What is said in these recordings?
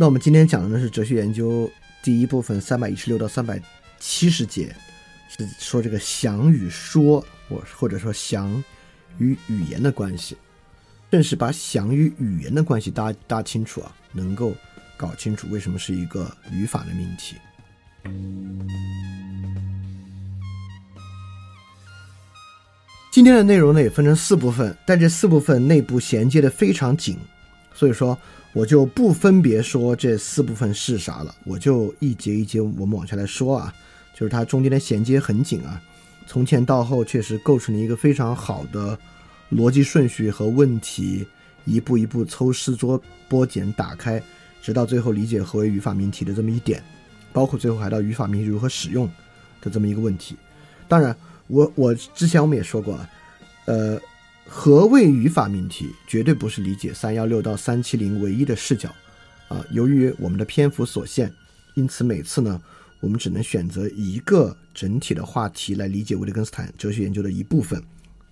那我们今天讲的呢是哲学研究第一部分三百一十六到三百七十节，是说这个想与说，或或者说想与语言的关系。正是把想与语言的关系搭搭清楚啊，能够搞清楚为什么是一个语法的命题。今天的内容呢也分成四部分，但这四部分内部衔接的非常紧，所以说我就不分别说这四部分是啥了，我就一节一节我们往下来说啊，就是它中间的衔接很紧啊，从前到后确实构成了一个非常好的。逻辑顺序和问题一步一步抽丝剥剥茧打开，直到最后理解何为语法命题的这么一点，包括最后还到语法命题如何使用的这么一个问题。当然，我我之前我们也说过了，呃，何谓语法命题绝对不是理解三幺六到三七零唯一的视角啊。由于我们的篇幅所限，因此每次呢，我们只能选择一个整体的话题来理解维特根斯坦哲学研究的一部分。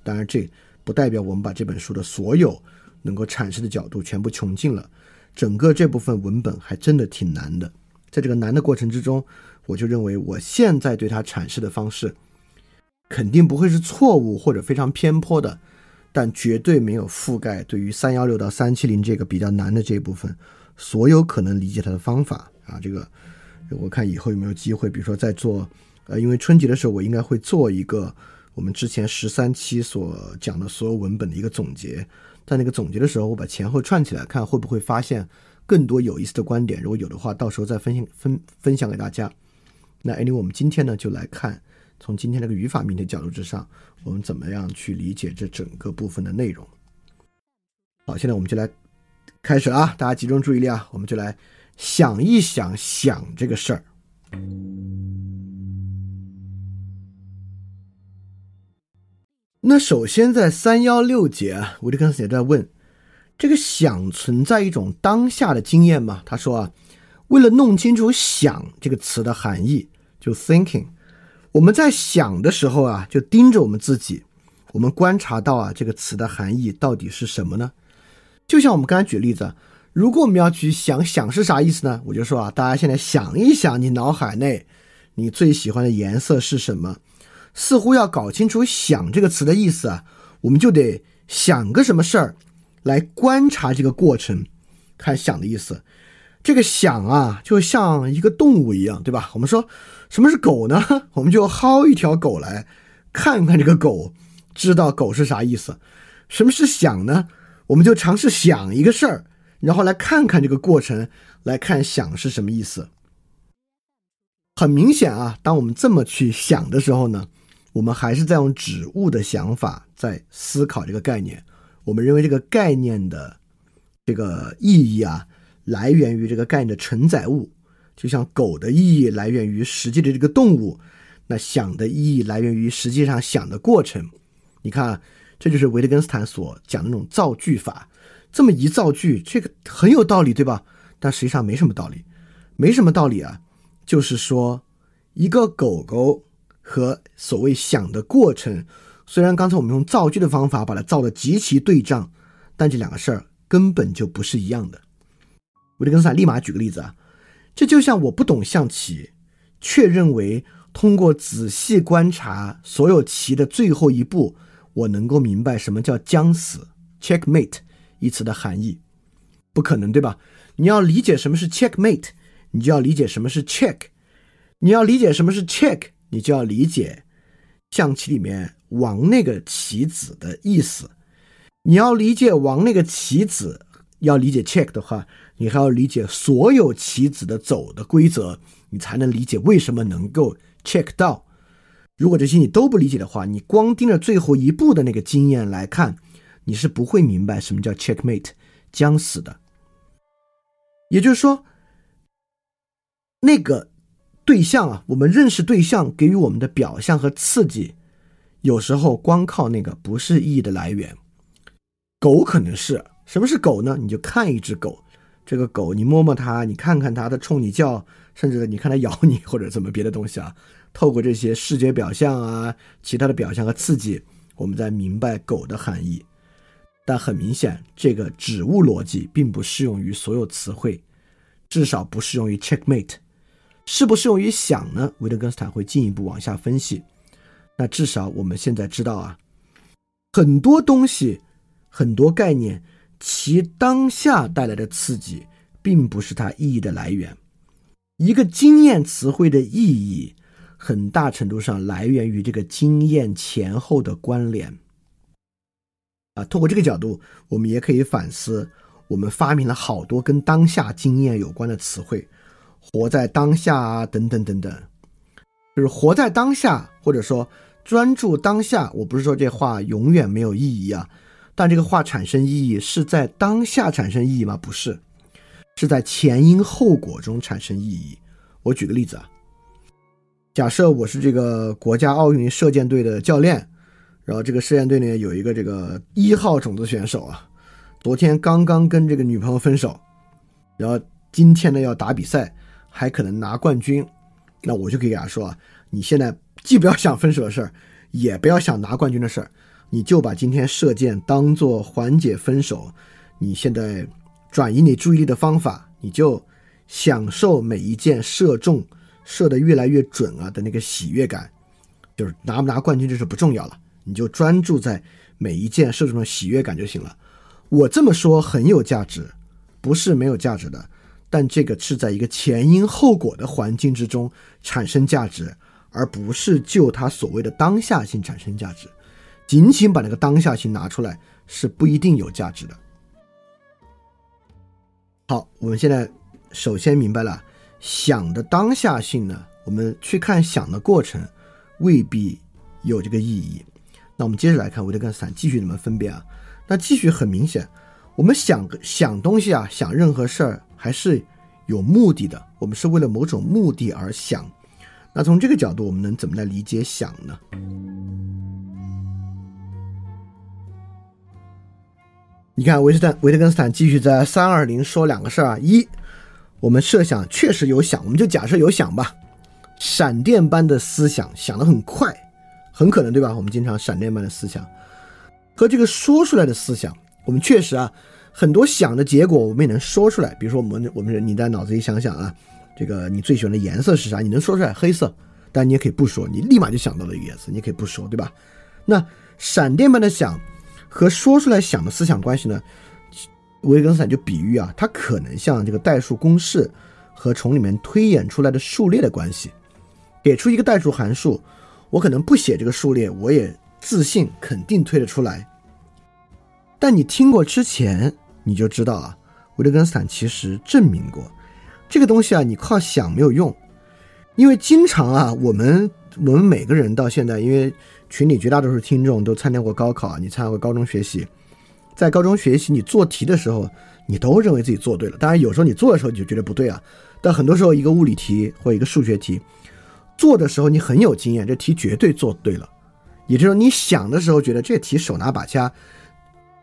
当然这。不代表我们把这本书的所有能够阐释的角度全部穷尽了，整个这部分文本还真的挺难的。在这个难的过程之中，我就认为我现在对它阐释的方式肯定不会是错误或者非常偏颇的，但绝对没有覆盖对于三幺六到三七零这个比较难的这一部分所有可能理解它的方法啊。这个我看以后有没有机会，比如说在做呃，因为春节的时候我应该会做一个。我们之前十三期所讲的所有文本的一个总结，在那个总结的时候，我把前后串起来看，会不会发现更多有意思的观点？如果有的话，到时候再分享分分享给大家。那 anyway，我们今天呢，就来看从今天这个语法命题角度之上，我们怎么样去理解这整个部分的内容。好，现在我们就来开始啊，大家集中注意力啊，我们就来想一想想这个事儿。那首先，在三幺六节，维特根斯也在问：这个想存在一种当下的经验吗？他说啊，为了弄清楚“想”这个词的含义，就 thinking，我们在想的时候啊，就盯着我们自己，我们观察到啊，这个词的含义到底是什么呢？就像我们刚才举例子，如果我们要去想“想”是啥意思呢？我就说啊，大家现在想一想，你脑海内你最喜欢的颜色是什么？似乎要搞清楚“想”这个词的意思啊，我们就得想个什么事儿，来观察这个过程，看“想”的意思。这个“想”啊，就像一个动物一样，对吧？我们说什么是狗呢？我们就薅一条狗来看看这个狗，知道狗是啥意思。什么是想呢？我们就尝试想一个事儿，然后来看看这个过程，来看“想”是什么意思。很明显啊，当我们这么去想的时候呢。我们还是在用指物的想法在思考这个概念。我们认为这个概念的这个意义啊，来源于这个概念的承载物。就像狗的意义来源于实际的这个动物，那想的意义来源于实际上想的过程。你看，这就是维特根斯坦所讲的那种造句法。这么一造句，这个很有道理，对吧？但实际上没什么道理，没什么道理啊。就是说，一个狗狗。和所谓想的过程，虽然刚才我们用造句的方法把它造的极其对仗，但这两个事儿根本就不是一样的。维特根斯坦立马举个例子啊，这就像我不懂象棋，却认为通过仔细观察所有棋的最后一步，我能够明白什么叫将死 （checkmate） 一词的含义，不可能对吧？你要理解什么是 checkmate，你就要理解什么是 check，你要理解什么是 check。你就要理解象棋里面王那个棋子的意思。你要理解王那个棋子，要理解 check 的话，你还要理解所有棋子的走的规则，你才能理解为什么能够 check 到。如果这些你都不理解的话，你光盯着最后一步的那个经验来看，你是不会明白什么叫 checkmate 将死的。也就是说，那个。对象啊，我们认识对象给予我们的表象和刺激，有时候光靠那个不是意义的来源。狗可能是什么是狗呢？你就看一只狗，这个狗你摸摸它，你看看它的冲你叫，甚至你看它咬你或者怎么别的东西啊。透过这些视觉表象啊，其他的表象和刺激，我们在明白狗的含义。但很明显，这个指物逻辑并不适用于所有词汇。至少不适用于 checkmate。适不适用于想呢？维特根斯坦会进一步往下分析。那至少我们现在知道啊，很多东西、很多概念，其当下带来的刺激，并不是它意义的来源。一个经验词汇的意义，很大程度上来源于这个经验前后的关联。啊，通过这个角度，我们也可以反思，我们发明了好多跟当下经验有关的词汇。活在当下啊，等等等等，就是活在当下，或者说专注当下。我不是说这话永远没有意义啊，但这个话产生意义是在当下产生意义吗？不是，是在前因后果中产生意义。我举个例子啊，假设我是这个国家奥运射箭队的教练，然后这个射箭队呢有一个这个一号种子选手啊，昨天刚刚跟这个女朋友分手，然后今天呢要打比赛。还可能拿冠军，那我就可以给他说啊，你现在既不要想分手的事儿，也不要想拿冠军的事儿，你就把今天射箭当做缓解分手，你现在转移你注意力的方法，你就享受每一箭射中、射得越来越准啊的那个喜悦感，就是拿不拿冠军这是不重要了，你就专注在每一箭射中的喜悦感就行了。我这么说很有价值，不是没有价值的。但这个是在一个前因后果的环境之中产生价值，而不是就它所谓的当下性产生价值。仅仅把那个当下性拿出来是不一定有价值的。好，我们现在首先明白了想的当下性呢，我们去看想的过程未必有这个意义。那我们接着来看维特根斯坦继续怎么分辨啊？那继续很明显，我们想想东西啊，想任何事儿。还是有目的的，我们是为了某种目的而想。那从这个角度，我们能怎么来理解想呢？你看，维斯坦维特根斯坦继续在三二零说两个事儿啊。一，我们设想确实有想，我们就假设有想吧。闪电般的思想，想的很快，很可能对吧？我们经常闪电般的思想和这个说出来的思想，我们确实啊。很多想的结果，我们也能说出来。比如说，我们我们你在脑子里想想啊，这个你最喜欢的颜色是啥？你能说出来黑色，但你也可以不说，你立马就想到了一个颜色，你可以不说，对吧？那闪电般的想和说出来想的思想关系呢？维根斯坦就比喻啊，它可能像这个代数公式和从里面推演出来的数列的关系。给出一个代数函数，我可能不写这个数列，我也自信肯定推得出来。但你听过之前。你就知道啊，维特根斯坦其实证明过，这个东西啊，你靠想没有用，因为经常啊，我们我们每个人到现在，因为群里绝大多数听众都参加过高考啊，你参加过高中学习，在高中学习你做题的时候，你都认为自己做对了，当然有时候你做的时候你就觉得不对啊，但很多时候一个物理题或一个数学题做的时候你很有经验，这题绝对做对了，也就是说你想的时候觉得这题手拿把掐，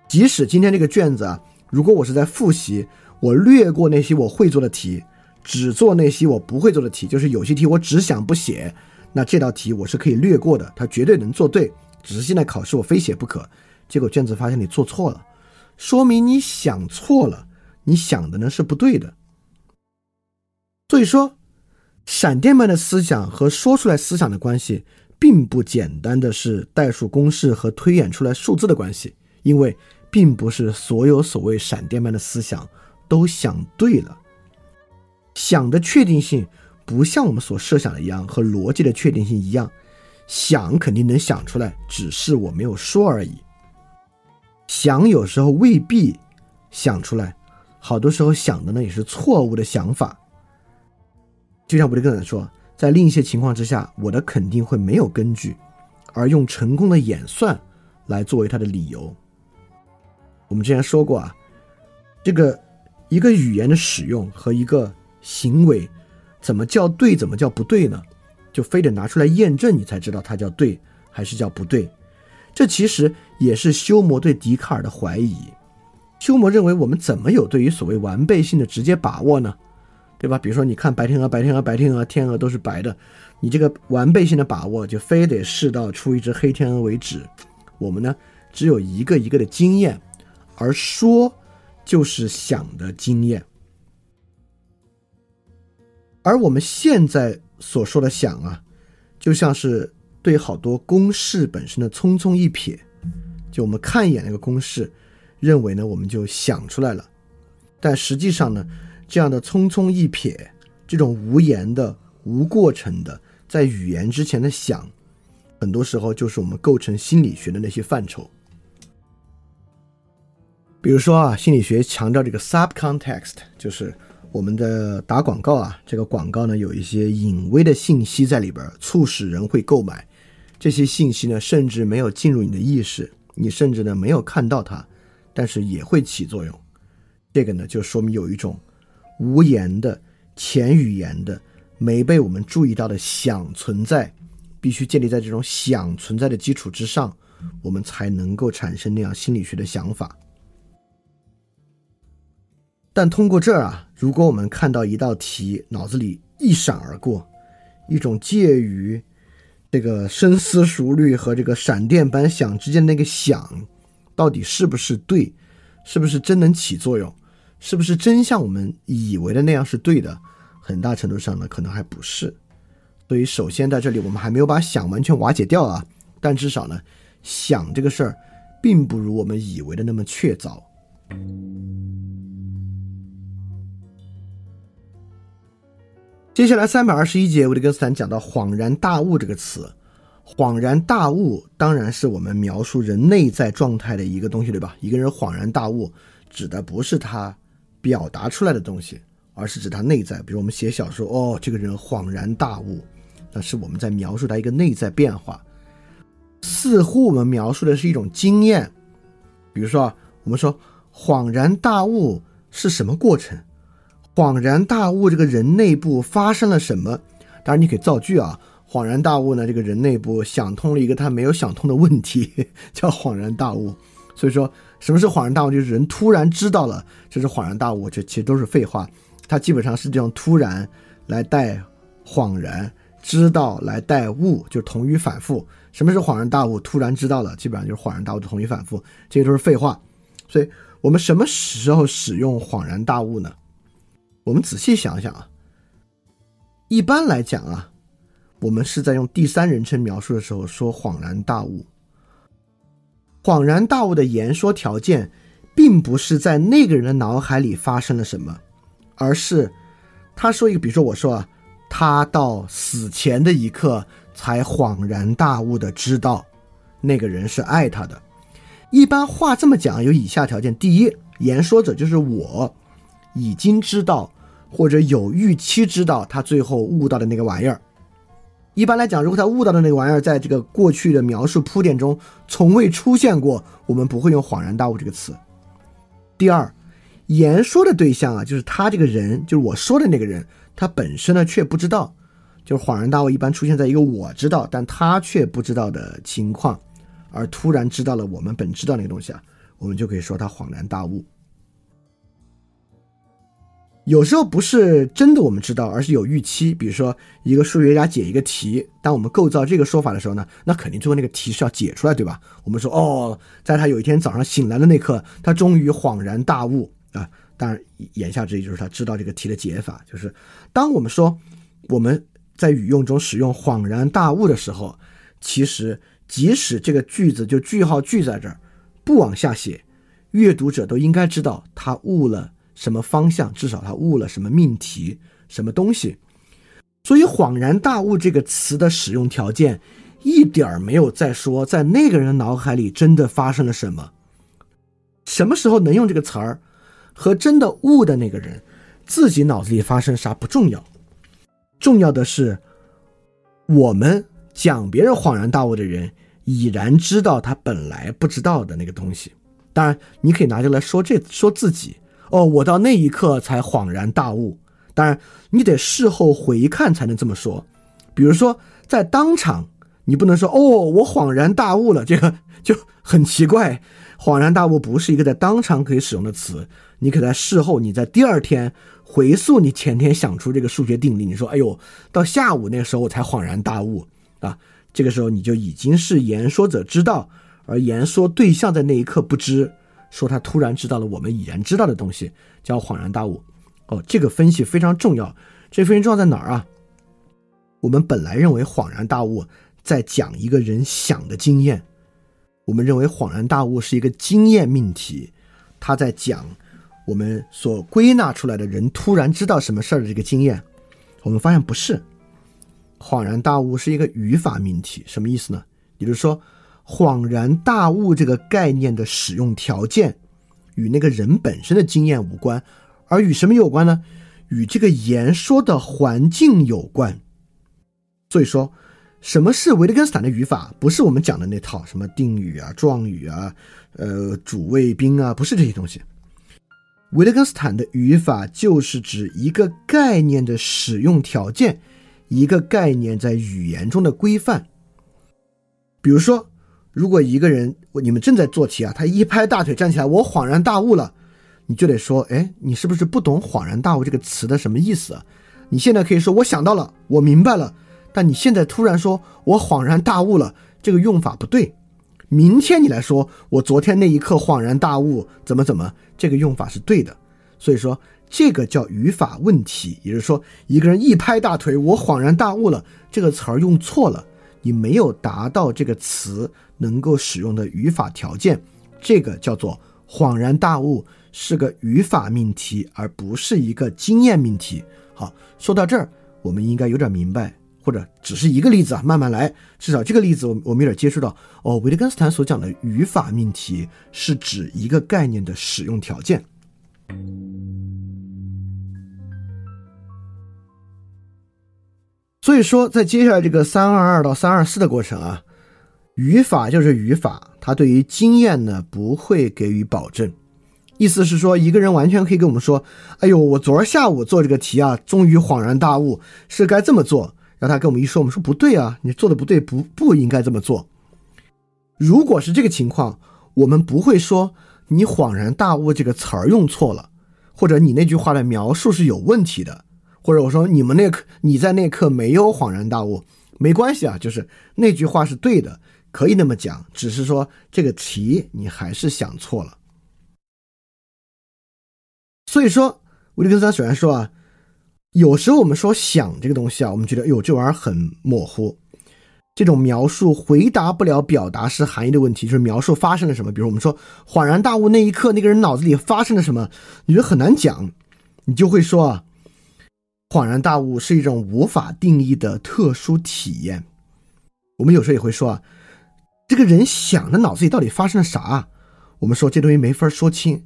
即使今天这个卷子啊。如果我是在复习，我略过那些我会做的题，只做那些我不会做的题，就是有些题我只想不写，那这道题我是可以略过的，它绝对能做对。只是现在考试我非写不可，结果卷子发现你做错了，说明你想错了，你想的呢是不对的。所以说，闪电般的思想和说出来思想的关系，并不简单的是代数公式和推演出来数字的关系，因为。并不是所有所谓闪电般的思想都想对了，想的确定性不像我们所设想的一样，和逻辑的确定性一样，想肯定能想出来，只是我没有说而已。想有时候未必想出来，好多时候想的呢也是错误的想法。就像维特根说，在另一些情况之下，我的肯定会没有根据，而用成功的演算来作为他的理由。我们之前说过啊，这个一个语言的使用和一个行为，怎么叫对，怎么叫不对呢？就非得拿出来验证，你才知道它叫对还是叫不对。这其实也是休谟对笛卡尔的怀疑。休谟认为，我们怎么有对于所谓完备性的直接把握呢？对吧？比如说，你看白天鹅，白天鹅，白天鹅，天鹅都是白的，你这个完备性的把握就非得试到出一只黑天鹅为止。我们呢，只有一个一个的经验。而说，就是想的经验。而我们现在所说的想啊，就像是对好多公式本身的匆匆一瞥，就我们看一眼那个公式，认为呢我们就想出来了，但实际上呢，这样的匆匆一瞥，这种无言的、无过程的，在语言之前的想，很多时候就是我们构成心理学的那些范畴。比如说啊，心理学强调这个 subcontext，就是我们的打广告啊，这个广告呢有一些隐微的信息在里边，促使人会购买。这些信息呢，甚至没有进入你的意识，你甚至呢没有看到它，但是也会起作用。这个呢，就说明有一种无言的、潜语言的、没被我们注意到的想存在，必须建立在这种想存在的基础之上，我们才能够产生那样心理学的想法。但通过这儿啊，如果我们看到一道题，脑子里一闪而过，一种介于这个深思熟虑和这个闪电般想之间那个想，到底是不是对，是不是真能起作用，是不是真像我们以为的那样是对的，很大程度上呢，可能还不是。所以，首先在这里我们还没有把想完全瓦解掉啊，但至少呢，想这个事儿，并不如我们以为的那么确凿。接下来三百二十一节，维特根斯坦讲到“恍然大悟”这个词。恍然大悟当然是我们描述人内在状态的一个东西，对吧？一个人恍然大悟，指的不是他表达出来的东西，而是指他内在。比如我们写小说，哦，这个人恍然大悟，那是我们在描述他一个内在变化。似乎我们描述的是一种经验，比如说，我们说恍然大悟是什么过程？恍然大悟，这个人内部发生了什么？当然，你可以造句啊。恍然大悟呢，这个人内部想通了一个他没有想通的问题，叫恍然大悟。所以说，什么是恍然大悟？就是人突然知道了，这是恍然大悟。这其实都是废话，它基本上是这种突然来带恍然，知道来带悟，就同于反复。什么是恍然大悟？突然知道了，基本上就是恍然大悟同于反复，这些都是废话。所以我们什么时候使用恍然大悟呢？我们仔细想想啊，一般来讲啊，我们是在用第三人称描述的时候说恍然大悟。恍然大悟的言说条件，并不是在那个人的脑海里发生了什么，而是他说一个，比如说我说啊，他到死前的一刻才恍然大悟的知道那个人是爱他的。一般话这么讲有以下条件：第一，言说者就是我已经知道。或者有预期知道他最后悟到的那个玩意儿。一般来讲，如果他悟到的那个玩意儿在这个过去的描述铺垫中从未出现过，我们不会用“恍然大悟”这个词。第二，言说的对象啊，就是他这个人，就是我说的那个人，他本身呢却不知道。就是恍然大悟一般出现在一个我知道，但他却不知道的情况，而突然知道了我们本知道那个东西啊，我们就可以说他恍然大悟。有时候不是真的我们知道，而是有预期。比如说，一个数学家解一个题，当我们构造这个说法的时候呢，那肯定最后那个题是要解出来，对吧？我们说，哦，在他有一天早上醒来的那刻，他终于恍然大悟啊！当然，言下之意就是他知道这个题的解法。就是当我们说我们在语用中使用“恍然大悟”的时候，其实即使这个句子就句号句在这儿，不往下写，阅读者都应该知道他悟了。什么方向？至少他悟了什么命题，什么东西。所以“恍然大悟”这个词的使用条件，一点儿没有在说在那个人脑海里真的发生了什么。什么时候能用这个词儿，和真的悟的那个人自己脑子里发生啥不重要，重要的是我们讲别人恍然大悟的人已然知道他本来不知道的那个东西。当然，你可以拿这来说这说自己。哦，我到那一刻才恍然大悟。当然，你得事后回看才能这么说。比如说，在当场，你不能说“哦，我恍然大悟了”，这个 就很奇怪。恍然大悟不是一个在当场可以使用的词。你可在事后，你在第二天回溯你前天想出这个数学定理，你说：“哎呦，到下午那时候我才恍然大悟啊！”这个时候你就已经是言说者知道，而言说对象在那一刻不知。说他突然知道了我们已然知道的东西，叫恍然大悟。哦，这个分析非常重要。这非常重要在哪儿啊？我们本来认为恍然大悟在讲一个人想的经验，我们认为恍然大悟是一个经验命题，他在讲我们所归纳出来的人突然知道什么事儿的这个经验。我们发现不是，恍然大悟是一个语法命题，什么意思呢？也就是说，恍然大悟这个概念的使用条件与那个人本身的经验无关，而与什么有关呢？与这个言说的环境有关。所以说，什么是维特根斯坦的语法？不是我们讲的那套什么定语啊、状语啊、呃主谓宾啊，不是这些东西。维特根斯坦的语法就是指一个概念的使用条件，一个概念在语言中的规范。比如说，如果一个人，你们正在做题啊，他一拍大腿站起来，我恍然大悟了，你就得说，哎，你是不是不懂“恍然大悟”这个词的什么意思啊？你现在可以说，我想到了，我明白了，但你现在突然说我恍然大悟了，这个用法不对。明天你来说，我昨天那一刻恍然大悟，怎么怎么，这个用法是对的。所以说，这个叫语法问题，也就是说，一个人一拍大腿，我恍然大悟了，这个词儿用错了，你没有达到这个词能够使用的语法条件，这个叫做恍然大悟，是个语法命题，而不是一个经验命题。好，说到这儿，我们应该有点明白。或者只是一个例子啊，慢慢来。至少这个例子，我我们有点接触到哦。维特根斯坦所讲的语法命题是指一个概念的使用条件。所以说，在接下来这个三二二到三二四的过程啊，语法就是语法，它对于经验呢不会给予保证。意思是说，一个人完全可以跟我们说：“哎呦，我昨儿下午做这个题啊，终于恍然大悟，是该这么做。”让他跟我们一说，我们说不对啊，你做的不对，不不应该这么做。如果是这个情况，我们不会说你恍然大悟这个词儿用错了，或者你那句话的描述是有问题的，或者我说你们那刻你在那刻没有恍然大悟，没关系啊，就是那句话是对的，可以那么讲，只是说这个题你还是想错了。所以说，维特根斯坦虽然说啊。有时候我们说想这个东西啊，我们觉得，哎呦，这玩意儿很模糊，这种描述回答不了表达式含义的问题，就是描述发生了什么。比如我们说恍然大悟那一刻，那个人脑子里发生了什么，你觉得很难讲，你就会说啊，恍然大悟是一种无法定义的特殊体验。我们有时候也会说啊，这个人想的脑子里到底发生了啥？我们说这东西没法说清，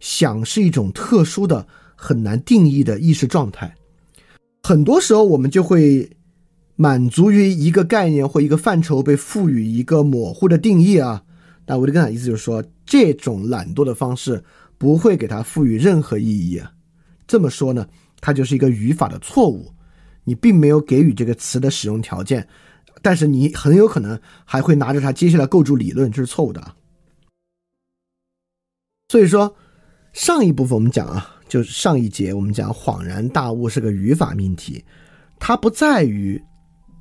想是一种特殊的、很难定义的意识状态。很多时候，我们就会满足于一个概念或一个范畴被赋予一个模糊的定义啊。那维特根斯坦意思就是说，这种懒惰的方式不会给它赋予任何意义啊。这么说呢，它就是一个语法的错误。你并没有给予这个词的使用条件，但是你很有可能还会拿着它接下来构筑理论，这是错误的啊。所以说，上一部分我们讲啊。就是上一节我们讲恍然大悟是个语法命题，它不在于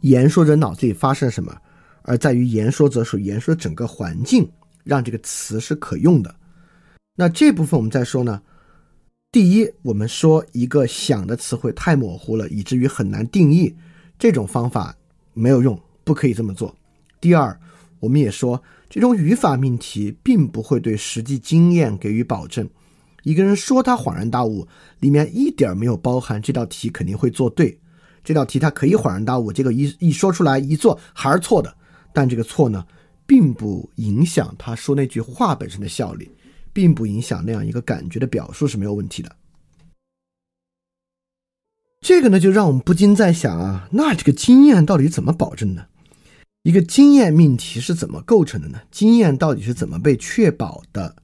言说者脑子里发生了什么，而在于言说者所言说的整个环境让这个词是可用的。那这部分我们再说呢，第一，我们说一个想的词汇太模糊了，以至于很难定义，这种方法没有用，不可以这么做。第二，我们也说这种语法命题并不会对实际经验给予保证。一个人说他恍然大悟，里面一点没有包含这道题肯定会做对，这道题他可以恍然大悟，结果一一说出来一做还是错的，但这个错呢，并不影响他说那句话本身的效力，并不影响那样一个感觉的表述是没有问题的。这个呢，就让我们不禁在想啊，那这个经验到底怎么保证呢？一个经验命题是怎么构成的呢？经验到底是怎么被确保的？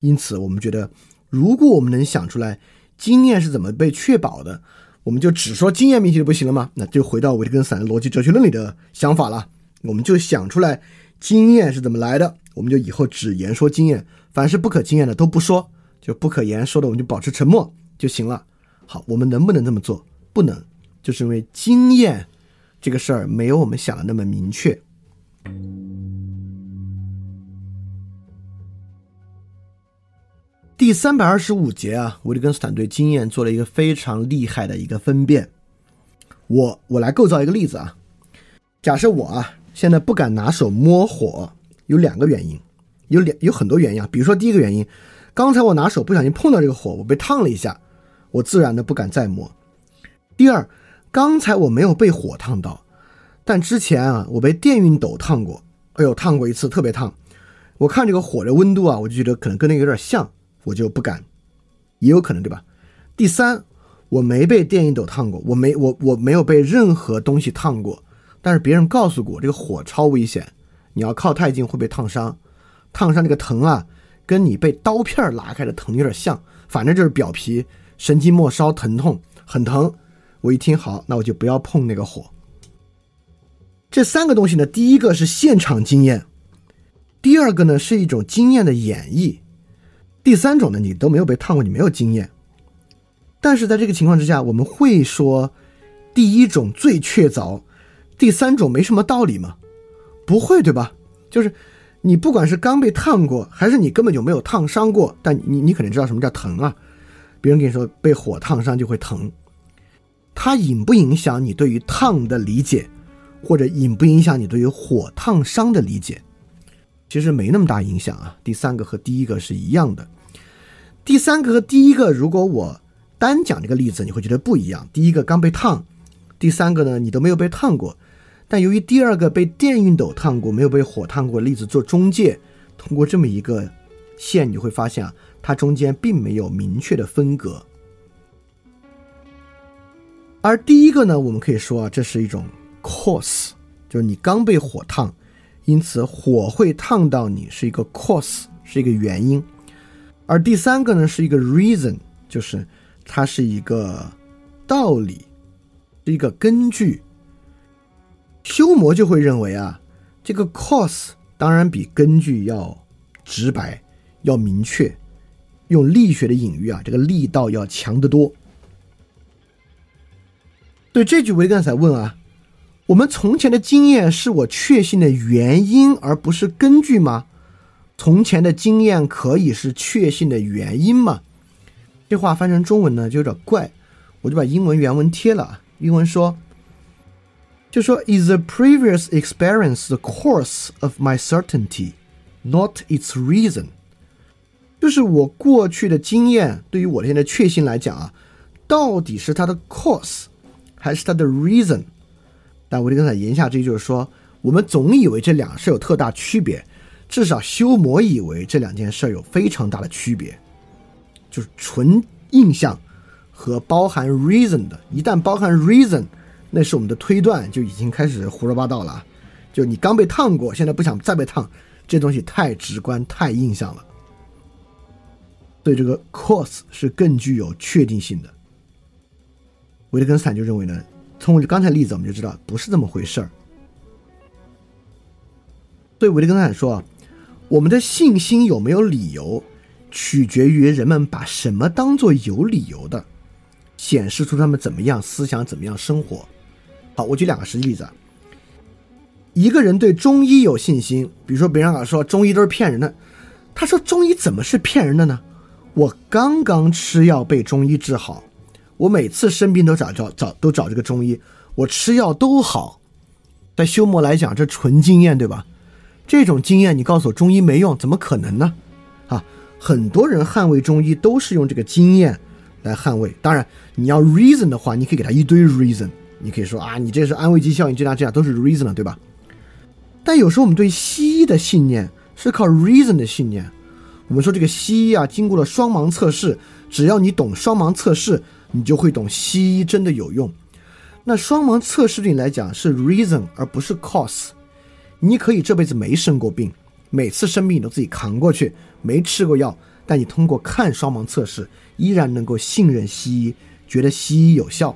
因此，我们觉得，如果我们能想出来经验是怎么被确保的，我们就只说经验命题就不行了吗？那就回到维特根斯坦逻辑哲学论里的想法了。我们就想出来经验是怎么来的，我们就以后只言说经验，凡是不可经验的都不说，就不可言说的我们就保持沉默就行了。好，我们能不能这么做？不能，就是因为经验这个事儿没有我们想的那么明确。第三百二十五节啊，维特根斯坦对经验做了一个非常厉害的一个分辨。我我来构造一个例子啊，假设我啊现在不敢拿手摸火，有两个原因，有两有很多原因啊。比如说第一个原因，刚才我拿手不小心碰到这个火，我被烫了一下，我自然的不敢再摸。第二，刚才我没有被火烫到，但之前啊我被电熨斗烫过，哎呦烫过一次，特别烫。我看这个火的温度啊，我就觉得可能跟那个有点像。我就不敢，也有可能对吧？第三，我没被电熨斗烫过，我没我我没有被任何东西烫过，但是别人告诉过我这个火超危险，你要靠太近会被烫伤，烫伤这个疼啊，跟你被刀片拉开的疼有点像，反正就是表皮神经末梢疼痛很疼。我一听好，那我就不要碰那个火。这三个东西呢，第一个是现场经验，第二个呢是一种经验的演绎。第三种呢，你都没有被烫过，你没有经验。但是在这个情况之下，我们会说第一种最确凿，第三种没什么道理吗？不会，对吧？就是你不管是刚被烫过，还是你根本就没有烫伤过，但你你肯定知道什么叫疼啊。别人跟你说被火烫伤就会疼，它影不影响你对于烫的理解，或者影不影响你对于火烫伤的理解？其实没那么大影响啊。第三个和第一个是一样的。第三个和第一个，如果我单讲这个例子，你会觉得不一样。第一个刚被烫，第三个呢，你都没有被烫过。但由于第二个被电熨斗烫过，没有被火烫过，例子做中介，通过这么一个线，你会发现啊，它中间并没有明确的分隔。而第一个呢，我们可以说啊，这是一种 cause，就是你刚被火烫，因此火会烫到你是一个 cause，是一个原因。而第三个呢，是一个 reason，就是它是一个道理，是一个根据。修魔就会认为啊，这个 cause 当然比根据要直白、要明确，用力学的隐喻啊，这个力道要强得多。对这句维根斯坦问啊，我们从前的经验是我确信的原因，而不是根据吗？从前的经验可以是确信的原因吗？这话翻成中文呢就有点怪，我就把英文原文贴了。英文说，就说 Is the previous experience the cause of my certainty, not its reason？就是我过去的经验对于我现在的确信来讲啊，到底是它的 cause 还是它的 reason？但我就跟他言下之意就是说，我们总以为这两是有特大区别。至少修魔以为这两件事有非常大的区别，就是纯印象和包含 reason 的。一旦包含 reason，那是我们的推断就已经开始胡说八道了。就你刚被烫过，现在不想再被烫，这东西太直观、太印象了。所以这个 cause 是更具有确定性的。维特根斯坦就认为呢，从刚才例子我们就知道不是这么回事儿。所以维特根斯坦说啊。我们的信心有没有理由，取决于人们把什么当做有理由的，显示出他们怎么样思想、怎么样生活。好，我举两个实际例子。一个人对中医有信心，比如说别人老说中医都是骗人的，他说中医怎么是骗人的呢？我刚刚吃药被中医治好，我每次生病都找找找都找这个中医，我吃药都好。在修魔来讲，这纯经验，对吧？这种经验，你告诉我中医没用，怎么可能呢？啊，很多人捍卫中医都是用这个经验来捍卫。当然，你要 reason 的话，你可以给他一堆 reason，你可以说啊，你这是安慰剂效应，这样这样都是 reason 了，对吧？但有时候我们对西医的信念是靠 reason 的信念。我们说这个西医啊，经过了双盲测试，只要你懂双盲测试，你就会懂西医真的有用。那双盲测试对你来讲是 reason 而不是 cause。你可以这辈子没生过病，每次生病你都自己扛过去，没吃过药，但你通过看双盲测试，依然能够信任西医，觉得西医有效。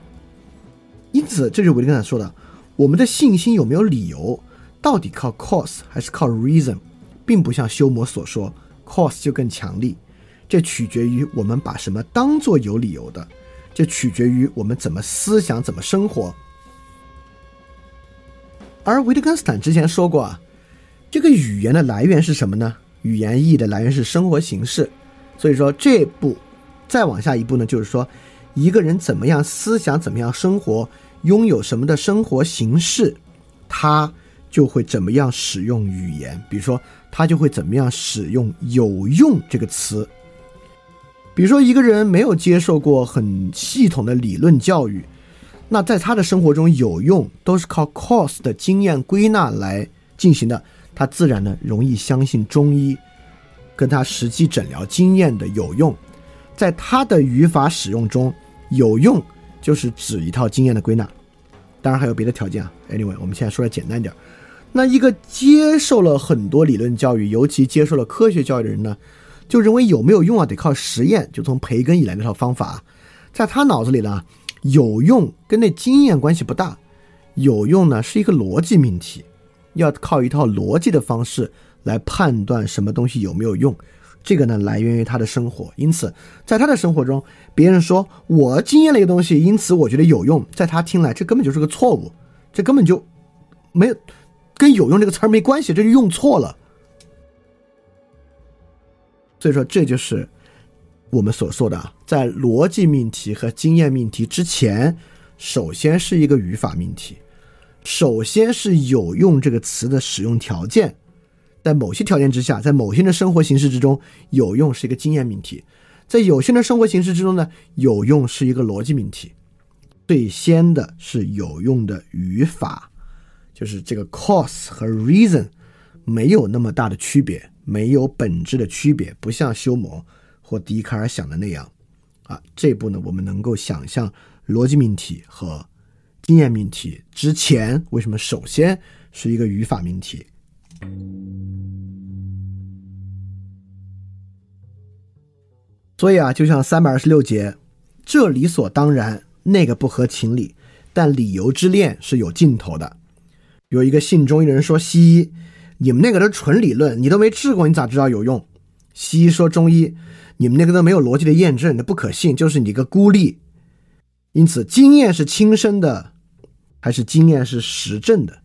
因此，这就是我刚才说的，我们的信心有没有理由，到底靠 cause 还是靠 reason，并不像修魔所说，cause 就更强力，这取决于我们把什么当做有理由的，这取决于我们怎么思想，怎么生活。而维特根斯坦之前说过啊，这个语言的来源是什么呢？语言意义的来源是生活形式，所以说这步再往下一步呢，就是说一个人怎么样思想，怎么样生活，拥有什么的生活形式，他就会怎么样使用语言。比如说，他就会怎么样使用“有用”这个词。比如说，一个人没有接受过很系统的理论教育，那在他的生活中有用都是靠 course 的经验归纳来进行的，他自然呢容易相信中医跟他实际诊疗经验的有用。在他的语法使用中，有用就是指一套经验的归纳，当然还有别的条件啊。Anyway，我们现在说的简单点。那一个接受了很多理论教育，尤其接受了科学教育的人呢？就认为有没有用啊，得靠实验。就从培根以来那套方法，在他脑子里呢，有用跟那经验关系不大。有用呢是一个逻辑命题，要靠一套逻辑的方式来判断什么东西有没有用。这个呢来源于他的生活，因此在他的生活中，别人说我经验了一个东西，因此我觉得有用，在他听来这根本就是个错误，这根本就没有跟有用这个词儿没关系，这就用错了。所以说，这就是我们所说的，在逻辑命题和经验命题之前，首先是一个语法命题，首先是有用这个词的使用条件，在某些条件之下，在某些的生活形式之中，有用是一个经验命题，在有限的生活形式之中呢，有用是一个逻辑命题。最先的是有用的语法，就是这个 cause 和 reason 没有那么大的区别。没有本质的区别，不像修谟或笛卡尔想的那样，啊，这一步呢，我们能够想象逻辑命题和经验命题之前，为什么首先是一个语法命题？所以啊，就像三百二十六节，这理所当然，那个不合情理，但理由之恋是有尽头的。有一个信中医的人说西医。你们那个都纯理论，你都没治过，你咋知道有用？西医说中医，你们那个都没有逻辑的验证，那不可信，就是你个孤立。因此，经验是亲身的，还是经验是实证的？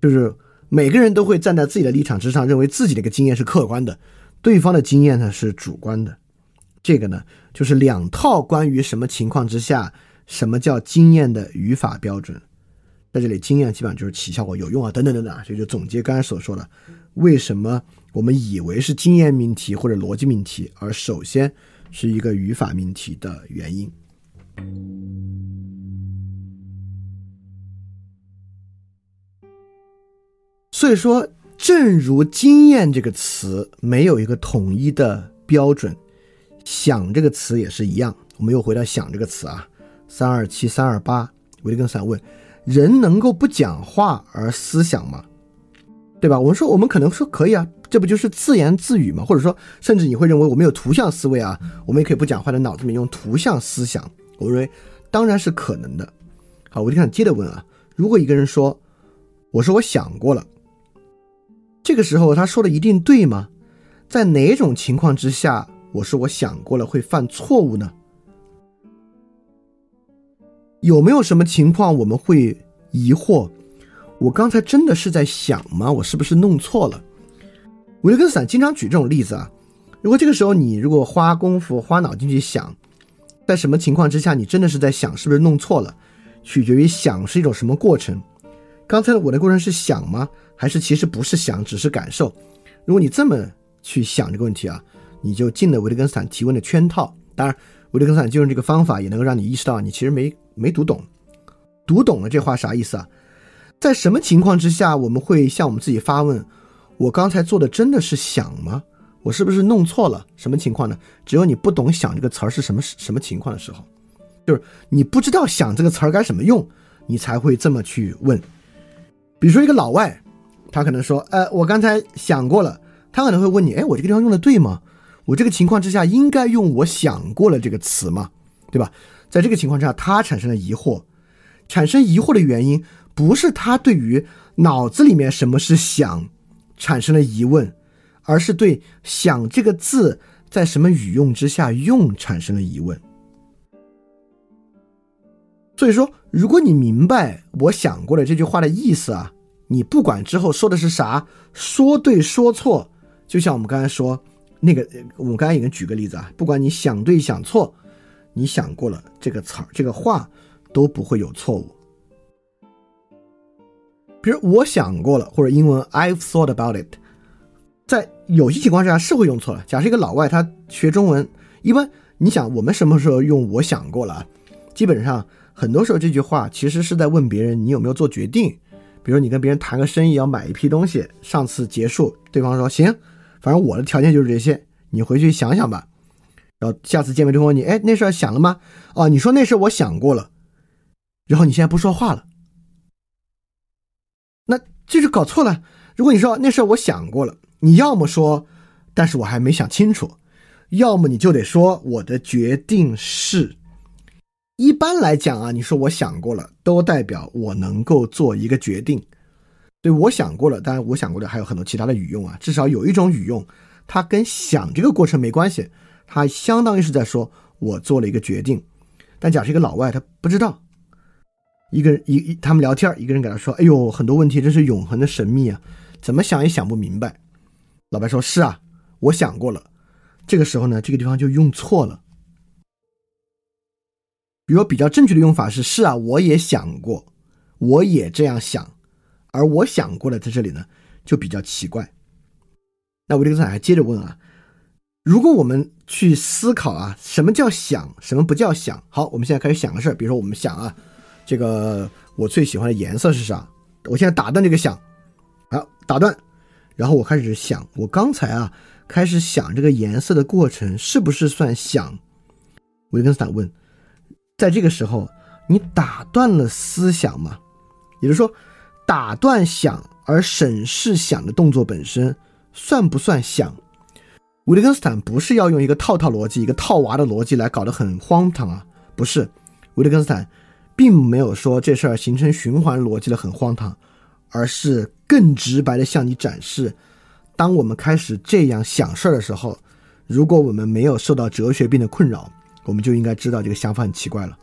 就是每个人都会站在自己的立场之上，认为自己的一个经验是客观的，对方的经验呢是主观的。这个呢，就是两套关于什么情况之下，什么叫经验的语法标准。在这里，经验基本上就是起效果、有用啊，等等等等啊，这就总结刚才所说的，为什么我们以为是经验命题或者逻辑命题，而首先是一个语法命题的原因。所以说，正如经验这个词没有一个统一的标准，想这个词也是一样。我们又回到想这个词啊，三二七三二八，维特根斯坦问。人能够不讲话而思想吗？对吧？我们说，我们可能说可以啊，这不就是自言自语吗？或者说，甚至你会认为我们有图像思维啊，我们也可以不讲话，在脑子里面用图像思想。我认为当然是可能的。好，我就想接着问啊，如果一个人说，我说我想过了，这个时候他说的一定对吗？在哪种情况之下，我说我想过了会犯错误呢？有没有什么情况我们会疑惑？我刚才真的是在想吗？我是不是弄错了？维特根斯坦经常举这种例子啊。如果这个时候你如果花功夫、花脑筋去想，在什么情况之下你真的是在想，是不是弄错了？取决于想是一种什么过程。刚才我的过程是想吗？还是其实不是想，只是感受？如果你这么去想这个问题啊，你就进了维特根斯坦提问的圈套。当然，维特根斯坦就用这个方法，也能够让你意识到你其实没。没读懂，读懂了这话啥意思啊？在什么情况之下我们会向我们自己发问？我刚才做的真的是想吗？我是不是弄错了？什么情况呢？只有你不懂“想”这个词儿是什么什么情况的时候，就是你不知道“想”这个词儿该怎么用，你才会这么去问。比如说一个老外，他可能说：“呃，我刚才想过了。”他可能会问你：“哎，我这个地方用的对吗？我这个情况之下应该用‘我想过了’这个词吗？对吧？”在这个情况之下，他产生了疑惑。产生疑惑的原因不是他对于脑子里面什么是想产生了疑问，而是对“想”这个字在什么语用之下用产生了疑问。所以说，如果你明白我想过的这句话的意思啊，你不管之后说的是啥，说对说错，就像我们刚才说，那个，我们刚才已经举个例子啊，不管你想对想错，你想过了这个词儿、这个话都不会有错误。比如我想过了，或者英文 I've thought about it，在有些情况下是会用错了。假设一个老外他学中文，一般你想我们什么时候用我想过了？基本上很多时候这句话其实是在问别人你有没有做决定。比如你跟别人谈个生意要买一批东西，上次结束，对方说行，反正我的条件就是这些，你回去想想吧。然后下次见面之后你哎那事儿想了吗？哦你说那事我想过了，然后你现在不说话了。那这是搞错了。如果你说那事儿我想过了，你要么说，但是我还没想清楚；要么你就得说我的决定是。一般来讲啊，你说我想过了，都代表我能够做一个决定。对，我想过了。当然，我想过的还有很多其他的语用啊。至少有一种语用，它跟想这个过程没关系，它相当于是在说我做了一个决定。但假设一个老外他不知道。一个人一一他们聊天，一个人给他说：“哎呦，很多问题真是永恒的神秘啊，怎么想也想不明白。”老白说：“是啊，我想过了。”这个时候呢，这个地方就用错了。比如比较正确的用法是：“是啊，我也想过，我也这样想。”而我想过了，在这里呢就比较奇怪。那维根斯坦还接着问啊：“如果我们去思考啊，什么叫想，什么不叫想？好，我们现在开始想个事儿，比如说我们想啊。”这个我最喜欢的颜色是啥？我现在打断这个想，好打断，然后我开始想，我刚才啊开始想这个颜色的过程是不是算想？维根斯坦问，在这个时候你打断了思想吗？也就是说，打断想而审视想的动作本身算不算想？维特根斯坦不是要用一个套套逻辑、一个套娃的逻辑来搞得很荒唐啊，不是，维特根斯坦。并没有说这事儿形成循环逻辑的很荒唐，而是更直白的向你展示：当我们开始这样想事儿的时候，如果我们没有受到哲学病的困扰，我们就应该知道这个想法很奇怪了。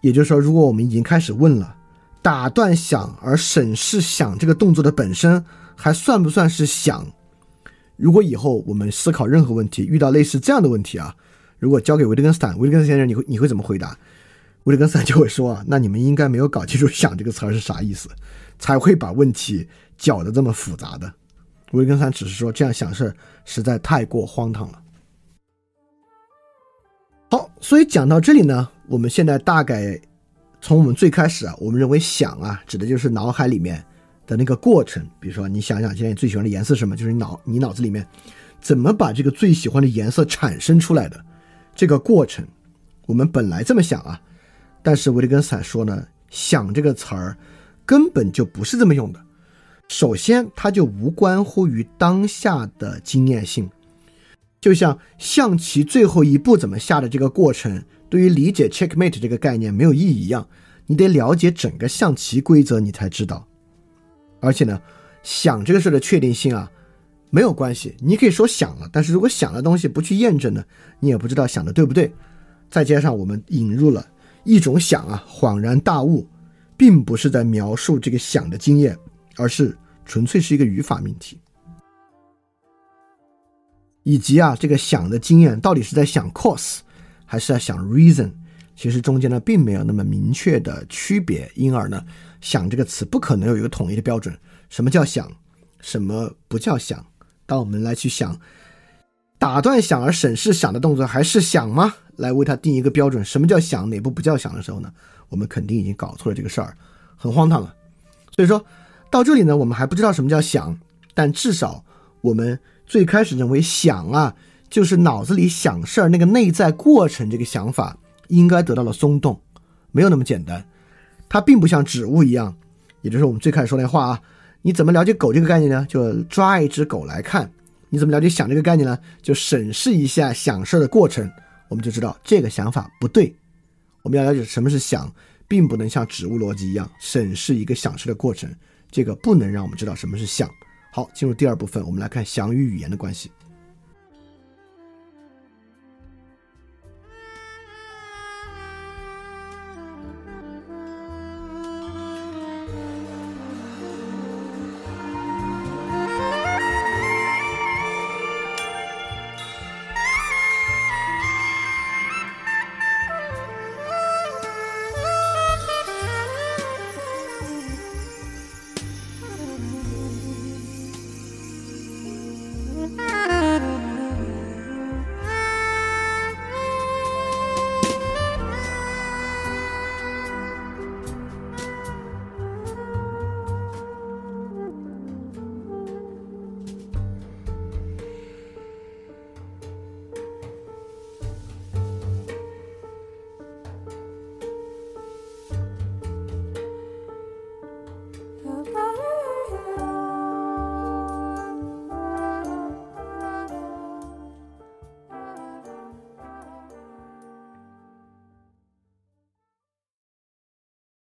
也就是说，如果我们已经开始问了，打断想而审视想这个动作的本身，还算不算是想？如果以后我们思考任何问题，遇到类似这样的问题啊？如果交给维特根斯坦，维特根斯坦先生，你会你会怎么回答？维特根斯坦就会说啊，那你们应该没有搞清楚“想”这个词儿是啥意思，才会把问题搅得这么复杂的。维特根斯坦只是说这样想事实在太过荒唐了。好，所以讲到这里呢，我们现在大概从我们最开始啊，我们认为“想”啊，指的就是脑海里面的那个过程。比如说，你想想，现在你最喜欢的颜色是什么？就是你脑你脑子里面怎么把这个最喜欢的颜色产生出来的？这个过程，我们本来这么想啊，但是维特根斯坦说呢，“想”这个词儿根本就不是这么用的。首先，它就无关乎于当下的经验性，就像象棋最后一步怎么下的这个过程，对于理解 checkmate 这个概念没有意义一样，你得了解整个象棋规则，你才知道。而且呢，想这个事的确定性啊。没有关系，你可以说想了，但是如果想的东西不去验证呢，你也不知道想的对不对。再加上我们引入了一种想啊，恍然大悟，并不是在描述这个想的经验，而是纯粹是一个语法命题。以及啊，这个想的经验到底是在想 cause 还是要想 reason，其实中间呢并没有那么明确的区别，因而呢，想这个词不可能有一个统一的标准。什么叫想？什么不叫想？当我们来去想，打断想而审视想的动作还是想吗？来为它定一个标准，什么叫想，哪步不叫想的时候呢？我们肯定已经搞错了这个事儿，很荒唐了。所以说到这里呢，我们还不知道什么叫想，但至少我们最开始认为想啊，就是脑子里想事儿那个内在过程，这个想法应该得到了松动，没有那么简单。它并不像植物一样，也就是我们最开始说那话啊。你怎么了解狗这个概念呢？就抓一只狗来看。你怎么了解想这个概念呢？就审视一下想事的过程，我们就知道这个想法不对。我们要了解什么是想，并不能像植物逻辑一样审视一个想事的过程，这个不能让我们知道什么是想。好，进入第二部分，我们来看想与语言的关系。